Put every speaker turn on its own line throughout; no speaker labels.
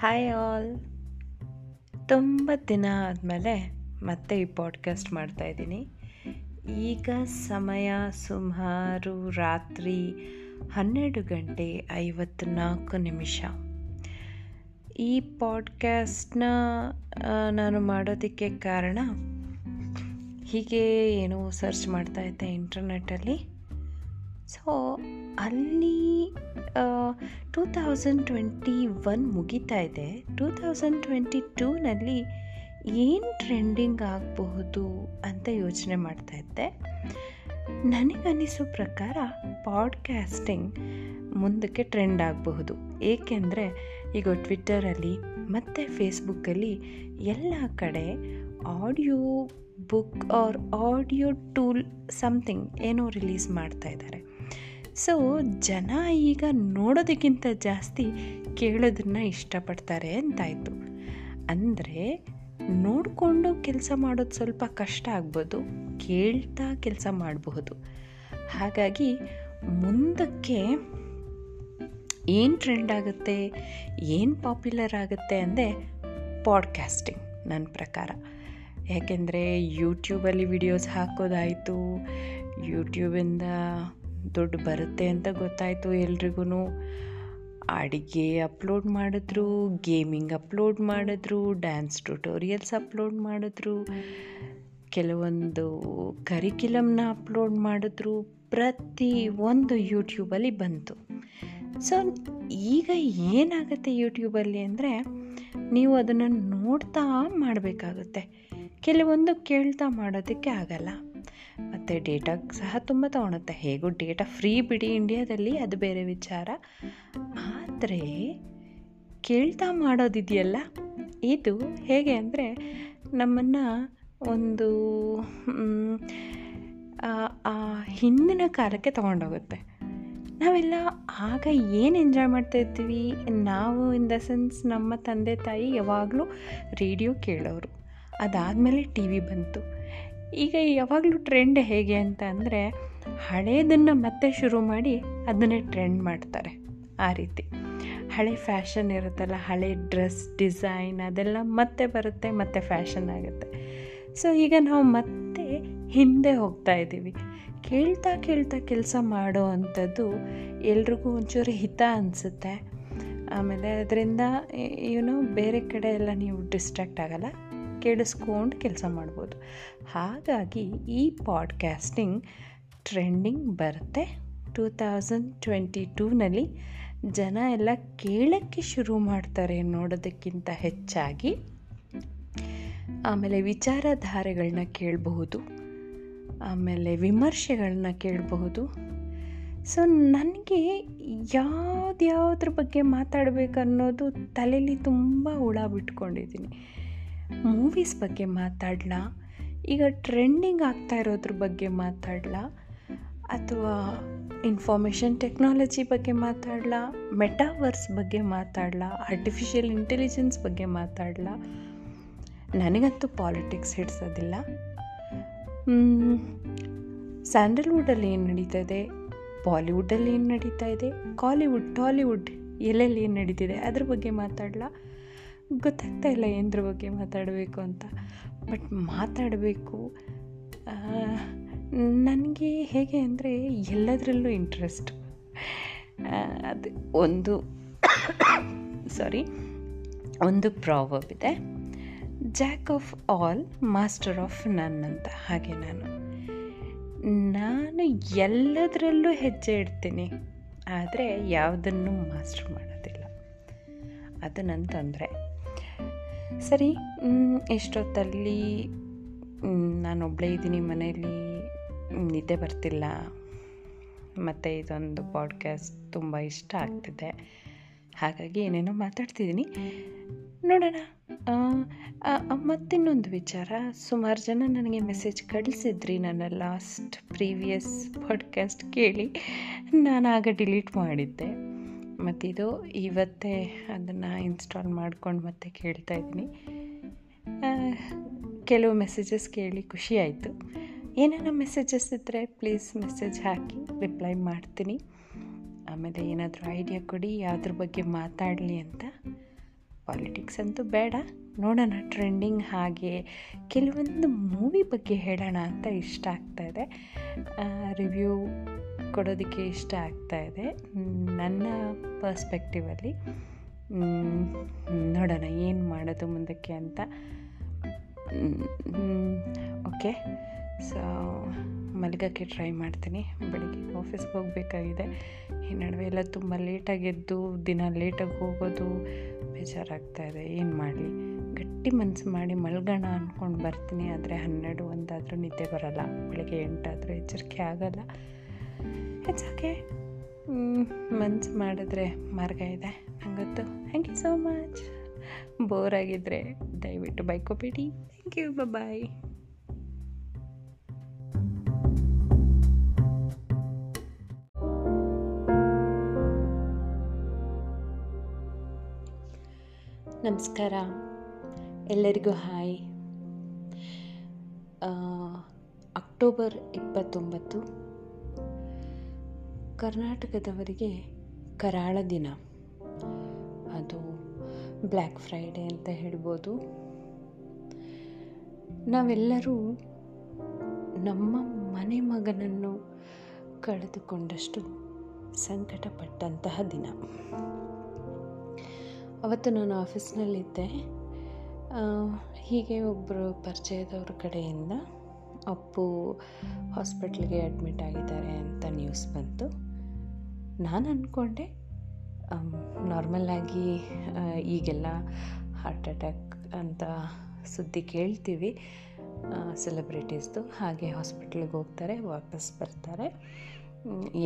Hi all ತುಂಬ ದಿನ ಆದಮೇಲೆ ಮತ್ತೆ ಈ ಪಾಡ್ಕಾಸ್ಟ್ ಮಾಡ್ತಾಯಿದ್ದೀನಿ ಈಗ ಸಮಯ ಸುಮಾರು ರಾತ್ರಿ ಹನ್ನೆರಡು ಗಂಟೆ ಐವತ್ನಾಲ್ಕು ನಿಮಿಷ. ಈ ಪಾಡ್ಕ್ಯಾಸ್ಟ್ನ ನಾನು ಮಾಡೋದಕ್ಕೆ ಕಾರಣ ಹೀಗೆ ಏನೋ ಸರ್ಚ್ ಮಾಡ್ತಾ ಇದ್ದೆ ಇಂಟರ್ನೆಟ್ಟಲ್ಲಿ ಸೊ ಅಲ್ಲಿ ಟೂ ತೌಸಂಡ್ ಟ್ವೆಂಟಿ ಒನ್ ಮುಗಿತಾ ಇದೆ. ಟೂ ತೌಸಂಡ್ ಟ್ವೆಂಟಿ ಟೂನಲ್ಲಿ ಏನು ಟ್ರೆಂಡಿಂಗ್ ಆಗಬಹುದು ಅಂತ ಯೋಚನೆ ಮಾಡ್ತಾ ಇದ್ದೆ. ನನಗನ್ನಿಸೋ ಪ್ರಕಾರ ಪಾಡ್ಕ್ಯಾಸ್ಟಿಂಗ್ ಮುಂದಕ್ಕೆ ಟ್ರೆಂಡ್ ಆಗಬಹುದು. ಏಕೆಂದರೆ ಈಗ ಟ್ವಿಟ್ಟರಲ್ಲಿ ಮತ್ತು ಫೇಸ್ಬುಕ್ಕಲ್ಲಿ ಎಲ್ಲ ಕಡೆ audio book or audio tool something ಏನೋ ರಿಲೀಸ್ ಮಾಡ್ತಾ ಇದ್ದಾರೆ. ಸೊ ಜನ ಈಗ ನೋಡೋದಕ್ಕಿಂತ ಜಾಸ್ತಿ ಕೇಳೋದನ್ನು ಇಷ್ಟಪಡ್ತಾರೆ ಅಂತಾಯಿತು ಅಂದರೆ ನೋಡಿಕೊಂಡು ಕೆಲಸ ಮಾಡೋದು ಸ್ವಲ್ಪ ಕಷ್ಟ ಆಗ್ಬೋದು, ಕೇಳ್ತಾ ಕೆಲಸ ಮಾಡಬಹುದು. ಹಾಗಾಗಿ ಮುಂದಕ್ಕೆ ಏನು ಟ್ರೆಂಡ್ ಆಗುತ್ತೆ, ಏನು ಪಾಪ್ಯುಲರ್ ಆಗುತ್ತೆ ಅಂದರೆ ಪಾಡ್ಕ್ಯಾಸ್ಟಿಂಗ್ ನನ್ನ ಪ್ರಕಾರ. ಯಾಕೆಂದರೆ ಯೂಟ್ಯೂಬಲ್ಲಿ ವಿಡಿಯೋಸ್ ಹಾಕೋದಾಯಿತು ಯೂಟ್ಯೂಬಿಂದ ದುಡ್ಡು ಬರುತ್ತೆ ಅಂತ ಗೊತ್ತಾಯಿತು ಎಲ್ರಿಗೂ ಅಡಿಗೆ ಅಪ್ಲೋಡ್ ಮಾಡಿದ್ರು, ಗೇಮಿಂಗ್ ಅಪ್ಲೋಡ್ ಮಾಡಿದ್ರು, ಡ್ಯಾನ್ಸ್ ಟ್ಯುಟೋರಿಯಲ್ಸ್ ಅಪ್ಲೋಡ್ ಮಾಡಿದ್ರು, ಕೆಲವೊಂದು ಕರಿಕ್ಯುಲಮ್ನ ಅಪ್ಲೋಡ್ ಮಾಡಿದ್ರು, ಪ್ರತಿ ಒಂದು ಯೂಟ್ಯೂಬಲ್ಲಿ ಬಂತು. ಸೊ, ಈಗ ಏನಾಗುತ್ತೆ ಯೂಟ್ಯೂಬಲ್ಲಿ ಅಂದರೆ ನೀವು ಅದನ್ನು ನೋಡ್ತಾ ಮಾಡಬೇಕಾಗುತ್ತೆ. ಕೆಲವೊಂದು ಕೇಳ್ತಾ ಮಾಡೋದಕ್ಕೆ ಆಗಲ್ಲ. ಮತ್ತು ಡೇಟಾ ಸಹ ತುಂಬ ತೊಗೊಳುತ್ತೆ. ಹೇಗೂ ಡೇಟಾ ಫ್ರೀ ಬಿಡಿ ಇಂಡಿಯಾದಲ್ಲಿ, ಅದು ಬೇರೆ ವಿಚಾರ. ಆದರೆ ಕೇಳ್ತಾ ಮಾಡೋದಿದೆಯಲ್ಲ, ಇದು ಹೇಗೆ ಅಂದರೆ ನಮ್ಮನ್ನು ಒಂದು ಆ ಹಿಂದಿನ ಕಾಲಕ್ಕೆ ತೊಗೊಂಡೋಗುತ್ತೆ. ನಾವೆಲ್ಲ ಆಗ ಏನು ಎಂಜಾಯ್ ಮಾಡ್ತಾ ಇರ್ತೀವಿ? ನಾವು ಇನ್ ದ ಸೆನ್ಸ್ ನಮ್ಮ ತಂದೆ ತಾಯಿ ಯಾವಾಗಲೂ ರೇಡಿಯೋ ಕೇಳೋರು. ಅದಾದಮೇಲೆ ಟಿ ವಿ ಬಂತು. ಈಗ ಯಾವಾಗಲೂ ಟ್ರೆಂಡ್ ಹೇಗೆ ಅಂತ ಅಂದರೆ ಹಳೇದನ್ನು ಮತ್ತೆ ಶುರು ಮಾಡಿ ಅದನ್ನೇ ಟ್ರೆಂಡ್ ಮಾಡ್ತಾರೆ ಆ ರೀತಿ. ಹಳೆ ಫ್ಯಾಷನ್ ಇರುತ್ತಲ್ಲ, ಹಳೆ ಡ್ರೆಸ್ ಡಿಸೈನ್ ಅದೆಲ್ಲ ಮತ್ತೆ ಬರುತ್ತೆ, ಮತ್ತೆ ಫ್ಯಾಷನ್ ಆಗುತ್ತೆ. ಸೊ ಈಗ ನಾವು ಮತ್ತೆ ಹಿಂದೆ ಹೋಗ್ತಾ ಇದ್ದೀವಿ. ಕೇಳ್ತಾ ಕೇಳ್ತಾ ಕೆಲಸ ಮಾಡೋ ಅಂಥದ್ದು ಎಲ್ರಿಗೂ ಒಂಚೂರು ಹಿತ ಅನಿಸುತ್ತೆ. ಆಮೇಲೆ ಅದರಿಂದ ಏನೋ ಬೇರೆ ಕಡೆ ಎಲ್ಲ ನೀವು ಡಿಸ್ಟ್ರಾಕ್ಟ್ ಆಗಲ್ಲ. ಕೇಳಿಸ್ಕೊಂಡು ಕೆಲಸ ಮಾಡ್ಬೋದು. ಹಾಗಾಗಿ ಈ ಪಾಡ್ಕ್ಯಾಸ್ಟಿಂಗ್ ಟ್ರೆಂಡಿಂಗ್ ಬರುತ್ತೆ. ಟೂ ತೌಸಂಡ್ ಟ್ವೆಂಟಿ ಟೂನಲ್ಲಿ ಜನ ಎಲ್ಲ ಕೇಳೋಕ್ಕೆ ಶುರು ಮಾಡ್ತಾರೆ ನೋಡೋದಕ್ಕಿಂತ ಹೆಚ್ಚಾಗಿ. ಆಮೇಲೆ ವಿಚಾರಧಾರೆಗಳನ್ನ ಕೇಳಬಹುದು. ಆಮೇಲೆ ವಿಮರ್ಶೆಗಳನ್ನ ಕೇಳಬಹುದು. ಸೊ ನನಗೆ ಯಾವ್ದ್ಯಾವ್ದ್ರ ಬಗ್ಗೆ ಮಾತಾಡಬೇಕನ್ನೋದು ತಲೆಯಲ್ಲಿ ತುಂಬ ಹುಳ ಬಿಟ್ಕೊಂಡಿದ್ದೀನಿ. ಮೂವೀಸ್ ಬಗ್ಗೆ ಮಾತಾಡಲಾ? ಈಗ ಟ್ರೆಂಡಿಂಗ್ ಆಗ್ತಾ ಇರೋದ್ರ ಬಗ್ಗೆ ಮಾತಾಡಲಾ? ಅಥವಾ ಇನ್ಫಾರ್ಮೇಷನ್ ಟೆಕ್ನಾಲಜಿ ಬಗ್ಗೆ ಮಾತಾಡಲಾ? ಮೆಟಾವರ್ಸ್ ಬಗ್ಗೆ ಮಾತಾಡಲಾ? ಆರ್ಟಿಫಿಷಿಯಲ್ ಇಂಟೆಲಿಜೆನ್ಸ್ ಬಗ್ಗೆ ಮಾತಾಡಲಾ? ನನಗಂತೂ ಪಾಲಿಟಿಕ್ಸ್ ಹಿಡ್ಸೋದಿಲ್ಲ. ಸ್ಯಾಂಡಲ್ವುಡಲ್ಲಿ ಏನು ನಡೀತಾ ಇದೆ ಬಾಲಿವುಡಲ್ಲಿ ಏನು ನಡೀತಾ ಇದೆ? ಕಾಲಿವುಡ್ ಟಾಲಿವುಡ್ ಎಲ್ಲೆಲ್ಲಿ ಏನು ನಡೀತಿದೆ? ಅದ್ರ ಬಗ್ಗೆ ಮಾತಾಡಲಾ? ಗೊತ್ತಾಗ್ತಾ ಇಲ್ಲ ಏನ್ರ ಬಗ್ಗೆ ಮಾತಾಡಬೇಕು ಅಂತ. ಬಟ್ ಮಾತಾಡಬೇಕು ನನಗೆ ಹೇಗೆ ಅಂದರೆ ಎಲ್ಲದರಲ್ಲೂ ಇಂಟ್ರೆಸ್ಟ್ ಅದು ಒಂದು ಸಾರಿ ಒಂದು ಪ್ರಾವಬ್ ಇದೆ. Jack of all master of none ಅಂತ. ಹಾಗೆ ನಾನು. ನಾನು ಎಲ್ಲದರಲ್ಲೂ ಹೆಜ್ಜೆ ಇಡ್ತೀನಿ, ಆದರೆ ಯಾವುದನ್ನು ಮಾಸ್ಟರ್ ಮಾಡೋದಿಲ್ಲ. ಅದು ನನ್ನ ತೊಂದರೆ. ಸರಿ ಎಷ್ಟೊತ್ತಲ್ಲಿ ನಾನೊಬ್ಬಳೇ ಇದ್ದೀನಿ ಮನೆಯಲ್ಲಿ ನಿದ್ದೆ ಬರ್ತಿಲ್ಲ. ಮತ್ತು ಇದೊಂದು ಪಾಡ್ಕ್ಯಾಸ್ಟ್ ತುಂಬ ಇಷ್ಟ ಆಗ್ತಿದೆ. ಹಾಗಾಗಿ ಏನೇನೋ ಮಾತಾಡ್ತಿದ್ದೀನಿ. ನೋಡೋಣ. ಮತ್ತಿನ್ನೊಂದು ವಿಚಾರ. ಸುಮಾರು ಜನ ನನಗೆ ಮೆಸೇಜ್ ಕಳಿಸಿದ್ರಿ ನನ್ನ ಲಾಸ್ಟ್ ಪ್ರೀವಿಯಸ್ ಪಾಡ್ಕ್ಯಾಸ್ಟ್ ಕೇಳಿ. ನಾನು ಆಗ ಡಿಲೀಟ್ ಮಾಡಿದ್ದೆ. ಮತ್ತಿದು ಇವತ್ತೇ ಅದನ್ನು ಇನ್ಸ್ಟಾಲ್ ಮಾಡ್ಕೊಂಡು ಮತ್ತೆ ಕೇಳ್ತಾ ಇದ್ದೀನಿ. ಕೆಲವು ಮೆಸೇಜಸ್ ಕೇಳಿ ಖುಷಿ ಆಯಿತು. ಏನೇನೋ ಮೆಸೇಜಸ್ ಇದ್ದರೆ ಪ್ಲೀಸ್ ಮೆಸೇಜ್ ಹಾಕಿ ರಿಪ್ಲೈ ಮಾಡ್ತೀನಿ. ಆಮೇಲೆ ಏನಾದರೂ ಐಡಿಯಾ ಕೊಡಿ, ಯಾವುದ್ರ ಬಗ್ಗೆ ಮಾತಾಡಲಿ ಅಂತ. ಪಾಲಿಟಿಕ್ಸ್ ಅಂತೂ ಬೇಡ. ನೋಡೋಣ ಟ್ರೆಂಡಿಂಗ್ ಹಾಗೆ ಕೆಲವೊಂದು ಮೂವಿ ಬಗ್ಗೆ ಹೇಳೋಣ ಅಂತ ಇಷ್ಟ ಆಗ್ತಾಯಿದೆ ರಿವ್ಯೂ ಕೊಡೋದಕ್ಕೆ ಇಷ್ಟ ಆಗ್ತಾ ಇದೆ. ನನ್ನ ಪರ್ಸ್ಪೆಕ್ಟಿವಲ್ಲಿ ನೋಡೋಣ ಏನು ಮಾಡೋದು ಮುಂದಕ್ಕೆ ಅಂತ. ಓಕೆ ಸೊ ಮಲಗೋಕ್ಕೆ ಟ್ರೈ ಮಾಡ್ತೀನಿ. ಬೆಳಿಗ್ಗೆ ಆಫೀಸ್ಗೆ ಹೋಗಬೇಕಾಗಿದೆ. ಈ ನಡುವೆ ಎಲ್ಲ ತುಂಬ ಲೇಟಾಗಿ ಎದ್ದು ದಿನ ಲೇಟಾಗಿ ಹೋಗೋದು ಬೇಜಾರಾಗ್ತಾಯಿದೆ ಏನು ಮಾಡಲಿ? ಗಟ್ಟಿ ಮನಸ್ಸು ಮಾಡಿ ಮಲ್ಗೋಣ ಅಂದ್ಕೊಂಡು ಬರ್ತೀನಿ. ಆದರೆ ಹನ್ನೆರಡು ಒಂದಾದರೂ ನಿದ್ದೆ ಬರೋಲ್ಲ. ಬೆಳಗ್ಗೆ ಎಂಟಾದರೂ ಎಚ್ಚರಿಕೆ ಆಗೋಲ್ಲ. ಓಕೆ ಮನ್ಸು ಮಾಡಿದ್ರೆ ಮಾರ್ಗ ಇದೆ. ನಂಗೊತ್ತು thank you so much bore ಆಗಿದ್ದರೆ ದಯವಿಟ್ಟು ಬೈಕೋಬೇಡಿ. ಥ್ಯಾಂಕ್ ಯು ಬಾಯ್ ನಮಸ್ಕಾರ. ಎಲ್ಲರಿಗೂ ಹಾಯ್. ಅಕ್ಟೋಬರ್ ಇಪ್ಪತ್ತೊಂಬತ್ತು ಕರ್ನಾಟಕದವರಿಗೆ ಕರಾಳ ದಿನ. ಅದು ಬ್ಲ್ಯಾಕ್ ಫ್ರೈಡೇ ಅಂತ ಹೇಳ್ಬೋದು. ನಾವೆಲ್ಲರೂ ನಮ್ಮ ಮನೆ ಮಗನನ್ನು ಕಳೆದುಕೊಂಡಷ್ಟು ಸಂಕಟಪಟ್ಟಂತಹ ದಿನ. ಅವತ್ತು ನಾನು ಆಫೀಸ್ನಲ್ಲಿದ್ದೆ. ಹೀಗೆ ಒಬ್ಬರು ಪರಿಚಯದವ್ರ ಕಡೆಯಿಂದ ಅಪ್ಪು ಹಾಸ್ಪಿಟ್ಲಿಗೆ ಅಡ್ಮಿಟ್ ಆಗಿದ್ದಾರೆ ಅಂತ ನ್ಯೂಸ್ ಬಂತು. ನಾನು ಅಂದ್ಕೊಂಡೆ ನಾರ್ಮಲ್ಲಾಗಿ ಈಗೆಲ್ಲ ಹಾರ್ಟ್ ಅಟ್ಯಾಕ್ ಅಂತ ಸುದ್ದಿ ಕೇಳ್ತೀವಿ. ಸೆಲೆಬ್ರಿಟೀಸ್ದು ಹಾಗೆ ಹಾಸ್ಪಿಟ್ಲಿಗೆ ಹೋಗ್ತಾರೆ, ವಾಪಸ್ ಬರ್ತಾರೆ.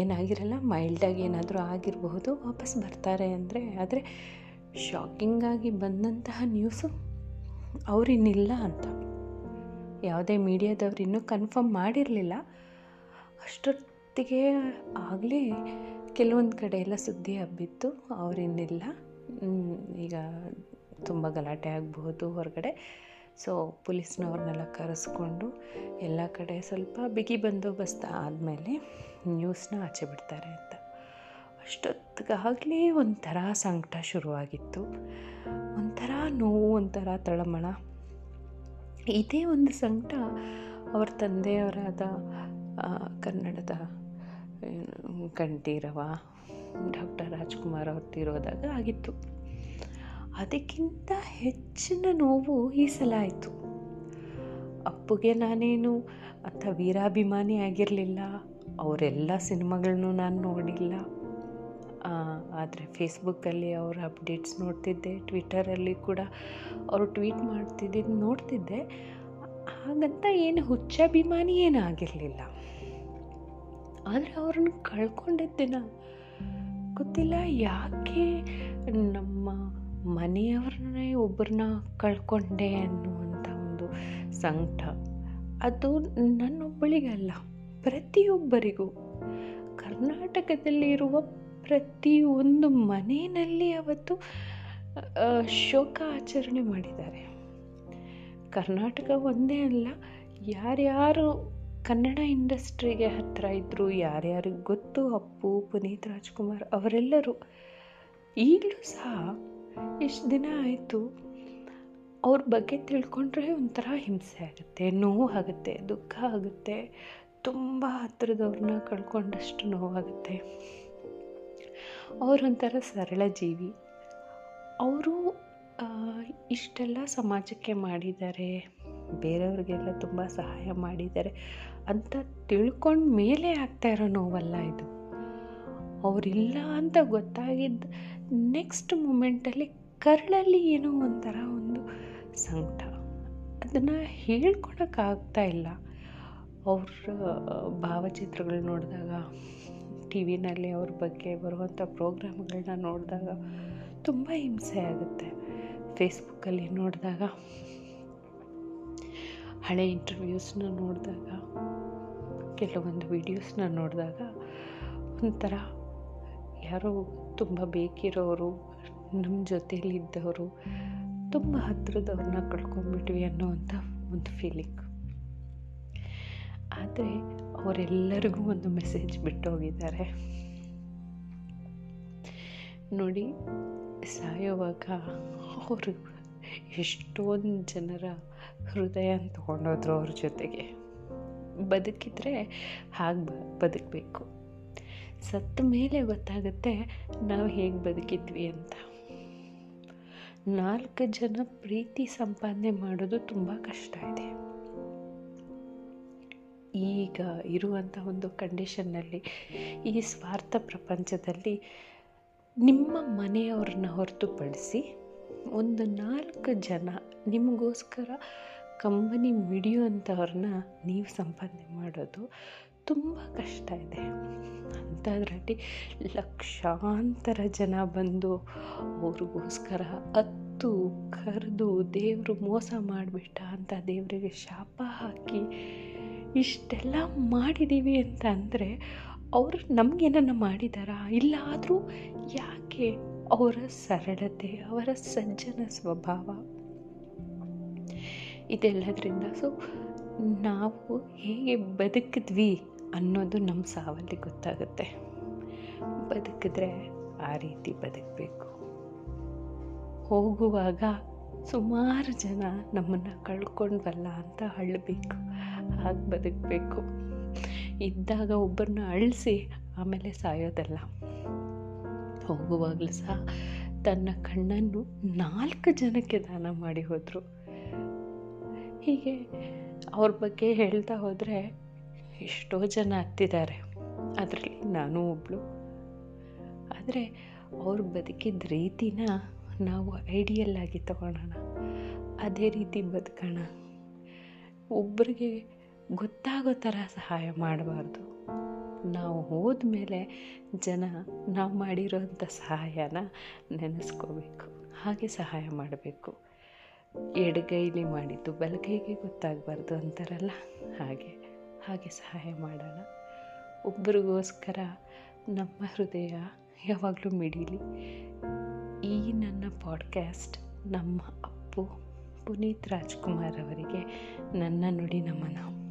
ಏನಾಗಿರಲ್ಲ ಮೈಲ್ಡಾಗಿ ಏನಾದರೂ ಆಗಿರಬಹುದು, ವಾಪಸ್ ಬರ್ತಾರೆ ಅಂದರೆ, ಆದರೆ ಶಾಕಿಂಗಾಗಿ ಬಂದಂತಹ ನ್ಯೂಸು ಅವರಿನ್ನಿಲ್ಲ ಅಂತ. ಯಾವುದೇ ಮೀಡಿಯಾದವ್ರು ಇನ್ನೂ ಕನ್ಫರ್ಮ್ ಮಾಡಿರಲಿಲ್ಲ. ಅಷ್ಟೊತ್ತಿಗೆ ಆಗಲೇ ಕೆಲವೊಂದು ಕಡೆ ಎಲ್ಲ ಸುದ್ದಿ ಹಬ್ಬಿತ್ತು ಅವರಿನ್ನಿಲ್ಲ ಈಗ ತುಂಬ ಗಲಾಟೆ ಆಗಬಹುದು ಹೊರಗಡೆ. ಸೊ ಪೊಲೀಸ್ನವ್ರನ್ನೆಲ್ಲ ಕರೆಸ್ಕೊಂಡು ಎಲ್ಲ ಕಡೆ ಸ್ವಲ್ಪ ಬಿಗಿ ಬಂದೋಬಸ್ತ್ ಆದಮೇಲೆ ನ್ಯೂಸ್ನ ಆಚೆ ಬಿಡ್ತಾರೆ ಅಂತ. ಅಷ್ಟೊತ್ತಿಗಾಗಲೇ ಒಂಥರ ಸಂಕಟ ಶುರುವಾಗಿತ್ತು. ಒಂಥರ ನೋವು, ಒಂಥರ ತಳಮಳ. ಇದೇ ಒಂದು ಸಂಕಟ ಅವ್ರ ತಂದೆಯವರಾದ ಕನ್ನಡದ ಕಂಠೀರವ ಡಾಕ್ಟರ್ ರಾಜ್ಕುಮಾರ್ ಅವ್ರು ತೀರೋದಾಗ ಆಗಿತ್ತು. ಅದಕ್ಕಿಂತ ಹೆಚ್ಚಿನ ನೋವು ಈ ಸಲ ಆಯಿತು. ಅಪ್ಪುಗೆ ನಾನೇನು ಅಂಥ ವೀರಾಭಿಮಾನಿ ಆಗಿರಲಿಲ್ಲ. ಅವರೆಲ್ಲ ಸಿನಿಮಾಗಳನ್ನು ನಾನು ನೋಡಿಲ್ಲ. ಆದರೆ ಫೇಸ್ಬುಕ್ಕಲ್ಲಿ ಅವರ ಅಪ್ಡೇಟ್ಸ್ ನೋಡ್ತಿದ್ದೆ ಟ್ವಿಟರಲ್ಲಿ ಕೂಡ ಅವರು ಟ್ವೀಟ್ ಮಾಡ್ತಿದ್ದಿದ್ದು ನೋಡ್ತಿದ್ದೆ. ಹಾಗಂತ ಏನು ಹುಚ್ಚಾಭಿಮಾನಿ ಏನೂ ಆಗಿರಲಿಲ್ಲ ಆದರೆ ಅವ್ರನ್ನ ಕಳ್ಕೊಂಡಿದ್ದ ಗೊತ್ತಿಲ್ಲ ಯಾಕೆ ನಮ್ಮ ಮನೆಯವ್ರನ್ನೇ ಒಬ್ಬರನ್ನ ಕಳ್ಕೊಂಡೆ ಅನ್ನುವಂಥ ಒಂದು ಸಂಕಟ. ಅದು ನನ್ನೊಬ್ಬಳಿಗಲ್ಲ, ಪ್ರತಿಯೊಬ್ಬರಿಗೂ. ಕರ್ನಾಟಕದಲ್ಲಿರುವ ಪ್ರತಿಯೊಂದು ಮನೆಯಲ್ಲಿ ಅವತ್ತು ಶೋಕ ಆಚರಣೆ ಮಾಡಿದ್ದಾರೆ. ಕರ್ನಾಟಕ ಒಂದೇ ಅಲ್ಲ, ಯಾರ್ಯಾರು ಕನ್ನಡ ಇಂಡಸ್ಟ್ರಿಗೆ ಹತ್ತಿರ ಇದ್ದರು ಯಾರ್ಯಾರಿಗೆ ಗೊತ್ತು? ಅಪ್ಪು, ಪುನೀತ್ ರಾಜ್ಕುಮಾರ್ ಅವರೆಲ್ಲರೂ. ಈಗಲೂ ಸಹ ಇಷ್ಟು ದಿನ ಆಯಿತು? ಅವ್ರ ಬಗ್ಗೆ ತಿಳ್ಕೊಂಡ್ರೆ ಒಂಥರ ಹಿಂಸೆ ಆಗುತ್ತೆ, ನೋವು ಆಗುತ್ತೆ, ದುಃಖ ಆಗುತ್ತೆ. ತುಂಬ ಹತ್ತಿರದವ್ರನ್ನ ಕಳ್ಕೊಂಡಷ್ಟು ನೋವಾಗುತ್ತೆ. ಅವರೊಂಥರ ಸರಳ ಜೀವಿ. ಅವರು ಇಷ್ಟೆಲ್ಲ ಸಮಾಜಕ್ಕೆ ಮಾಡಿದ್ದಾರೆ. ಬೇರೆಯವ್ರಿಗೆಲ್ಲ ತುಂಬ ಸಹಾಯ ಮಾಡಿದ್ದಾರೆ. ಅಂತ ತಿಳ್ಕೊಂಡ ಮೇಲೆ ಆಗ್ತಾ ಇರೋ ನೋವಲ್ಲ ಇದು. ಅವರಿಲ್ಲ ಅಂತ ಗೊತ್ತಾಗಿದ್ದ ನೆಕ್ಸ್ಟ್ ಮೂಮೆಂಟಲ್ಲಿ ಕರಳಲ್ಲಿ ಏನೋ ಒಂಥರ ಒಂದು ಸಂಕಟ. ಅದನ್ನು ಹೇಳ್ಕೊಳಕ್ಕಾಗ್ತಾ ಇಲ್ಲ. ಅವ್ರ ಭಾವಚಿತ್ರಗಳು ನೋಡಿದಾಗ ಟಿ ವಿನಲ್ಲಿ ಅವ್ರ ಬಗ್ಗೆ ಬರುವಂಥ ಪ್ರೋಗ್ರಾಮ್ಗಳನ್ನ ನೋಡಿದಾಗ ತುಂಬ ಹಿಂಸೆ ಆಗುತ್ತೆ. ಫೇಸ್ಬುಕ್ಕಲ್ಲಿ ನೋಡಿದಾಗ, ಹಳೆ ಇಂಟರ್ವ್ಯೂಸ್ನ ನೋಡಿದಾಗ. ಕೆಲವೊಂದು ವೀಡಿಯೋಸ್ನ ನೋಡಿದಾಗ ಒಂಥರ ಯಾರೋ ತುಂಬ ಬೇಕಿರೋರು, ನಮ್ಮ ಜೊತೆಯಲ್ಲಿದ್ದವರು ತುಂಬ ಹತ್ತಿರದವ್ರನ್ನ ಕಳ್ಕೊಂಡ್ಬಿಟ್ವಿ ಅನ್ನೋವಂಥ ಒಂದು ಫೀಲಿಂಗ್ ಆದರೆ ಅವರೆಲ್ಲರಿಗೂ ಒಂದು ಮೆಸೇಜ್ ಬಿಟ್ಟು ಹೋಗಿದ್ದಾರೆ ನೋಡಿ, ಸಾಯೋವಾಗ ಅವರು ಎಷ್ಟೊಂದು ಜನರ ಹೃದಯ ತೊಗೊಂಡೋದ್ರು ಅವ್ರ ಜೊತೆಗೆ. ಬದುಕಿದ್ರೆ ಹಾಗೆ ಬದುಕಬೇಕು. ಸತ್ತ ಮೇಲೆ ಗೊತ್ತಾಗುತ್ತೆ ನಾವು ಹೇಗೆ ಬದುಕಿದ್ವಿ ಅಂತ. ನಾಲ್ಕು ಜನ ಪ್ರೀತಿ ಸಂಪಾದನೆ ಮಾಡೋದು ತುಂಬ ಕಷ್ಟ ಇದೆ. ಈಗ ಇರುವಂಥ ಒಂದು ಕಂಡೀಷನ್ನಲ್ಲಿ, ಈ ಸ್ವಾರ್ಥ ಪ್ರಪಂಚದಲ್ಲಿ ನಿಮ್ಮ ಮನೆಯವ್ರನ್ನ ಹೊರತುಪಡಿಸಿ ಒಂದು ನಾಲ್ಕು ಜನ ನಿಮಗೋಸ್ಕರ ಕಂಬನಿ ಮಿಡಿಯುವಂಥವ್ರನ್ನ ನೀವು ಸಂಪಾದನೆ ಮಾಡೋದು ತುಂಬ ಕಷ್ಟ ಇದೆ. ಅಂಥದ್ರಲ್ಲಿ ಲಕ್ಷಾಂತರ ಜನ ಬಂದು ಅವ್ರಿಗೋಸ್ಕರ ಹತ್ತು ಕರೆದು ದೇವರು ಮೋಸ ಮಾಡಿಬಿಟ್ಟ ಅಂತ ದೇವರಿಗೆ ಶಾಪ ಹಾಕಿ ಇಷ್ಟೆಲ್ಲ ಮಾಡಿದ್ದೀವಿ ಅಂತ ಅಂದರೆ ಅವರು ನಮಗೇನನ್ನ ಮಾಡಿದಾರಾ? ಇಲ್ಲ ಆದರೂ ಯಾಕೆ ಅವರ ಸರಳತೆ, ಅವರ ಸಜ್ಜನ ಸ್ವಭಾವ ಇದೆಲ್ಲದರಿಂದ. ಸೊ ನಾವು ಹೇಗೆ ಬದುಕಿದ್ವಿ ಅನ್ನೋದು ನಮ್ಮ ಸಾವಲ್ಲಿ ಗೊತ್ತಾಗುತ್ತೆ. ಬದುಕಿದ್ರೆ ಆ ರೀತಿ ಬದುಕಬೇಕು. ಹೋಗುವಾಗ ಸುಮಾರು ಜನ ನಮ್ಮನ್ನು ಕಳ್ಕೊಂಡ್ವಲ್ಲ ಅಂತ ಅಳಬೇಕು. ಹಾಗೆ ಬದುಕಬೇಕು. ಇದ್ದಾಗ ಒಬ್ಬರನ್ನ ಅಳಿಸಿ ಆಮೇಲೆ ಸಾಯೋದಲ್ಲ. ಹೋಗುವಾಗಲೂ ಸಹ ತನ್ನ ಕಣ್ಣನ್ನು ನಾಲ್ಕು ಜನಕ್ಕೆ ದಾನ ಮಾಡಿ ಹೋದರು. ಹೀಗೆ ಅವ್ರ ಬಗ್ಗೆ ಹೇಳ್ತಾ ಹೋದರೆ ಎಷ್ಟೋ ಜನ ಹತ್ತಿದ್ದಾರೆ ಅದರಲ್ಲಿ ನಾನು ಒಬ್ಬಳು ಆದರೆ ಅವ್ರು ಬದುಕಿದ ರೀತಿನ ನಾವು ಐಡಿಯಲ್ ಆಗಿ ತಗೊಳ್ಳೋಣ ಅದೇ ರೀತಿ ಬದುಕೋಣ. ಒಬ್ಬರಿಗೆ ಗೊತ್ತಾಗೋ ಥರ ಸಹಾಯ ಮಾಡಬಾರ್ದು. ನಾವು ಹೋದ ಮೇಲೆ ಜನ ನಾವು ಮಾಡಿರೋಂಥ ಸಹಾಯನ ನೆನೆಸ್ಕೋಬೇಕು. ಹಾಗೆ ಸಹಾಯ ಮಾಡಬೇಕು. ಎಡಗೈಲಿ ಮಾಡಿದ್ದು, ಬಲಗೈಗೆ ಗೊತ್ತಾಗಬಾರ್ದು ಅಂತಾರಲ್ಲ? ಹಾಗೆ ಹಾಗೆ ಸಹಾಯ ಮಾಡೋಣ. ಒಬ್ಬರಿಗೋಸ್ಕರ ನಮ್ಮ ಹೃದಯ ಯಾವಾಗಲೂ ಮಿಡೀಲಿ. ಈ ನನ್ನ ಪಾಡ್ಕ್ಯಾಸ್ಟ್ ನಮ್ಮ ಅಪ್ಪು ಪುನೀತ್ ರಾಜ್ಕುಮಾರ್ ಅವರಿಗೆ ನನ್ನ ನುಡಿ ನಮನ.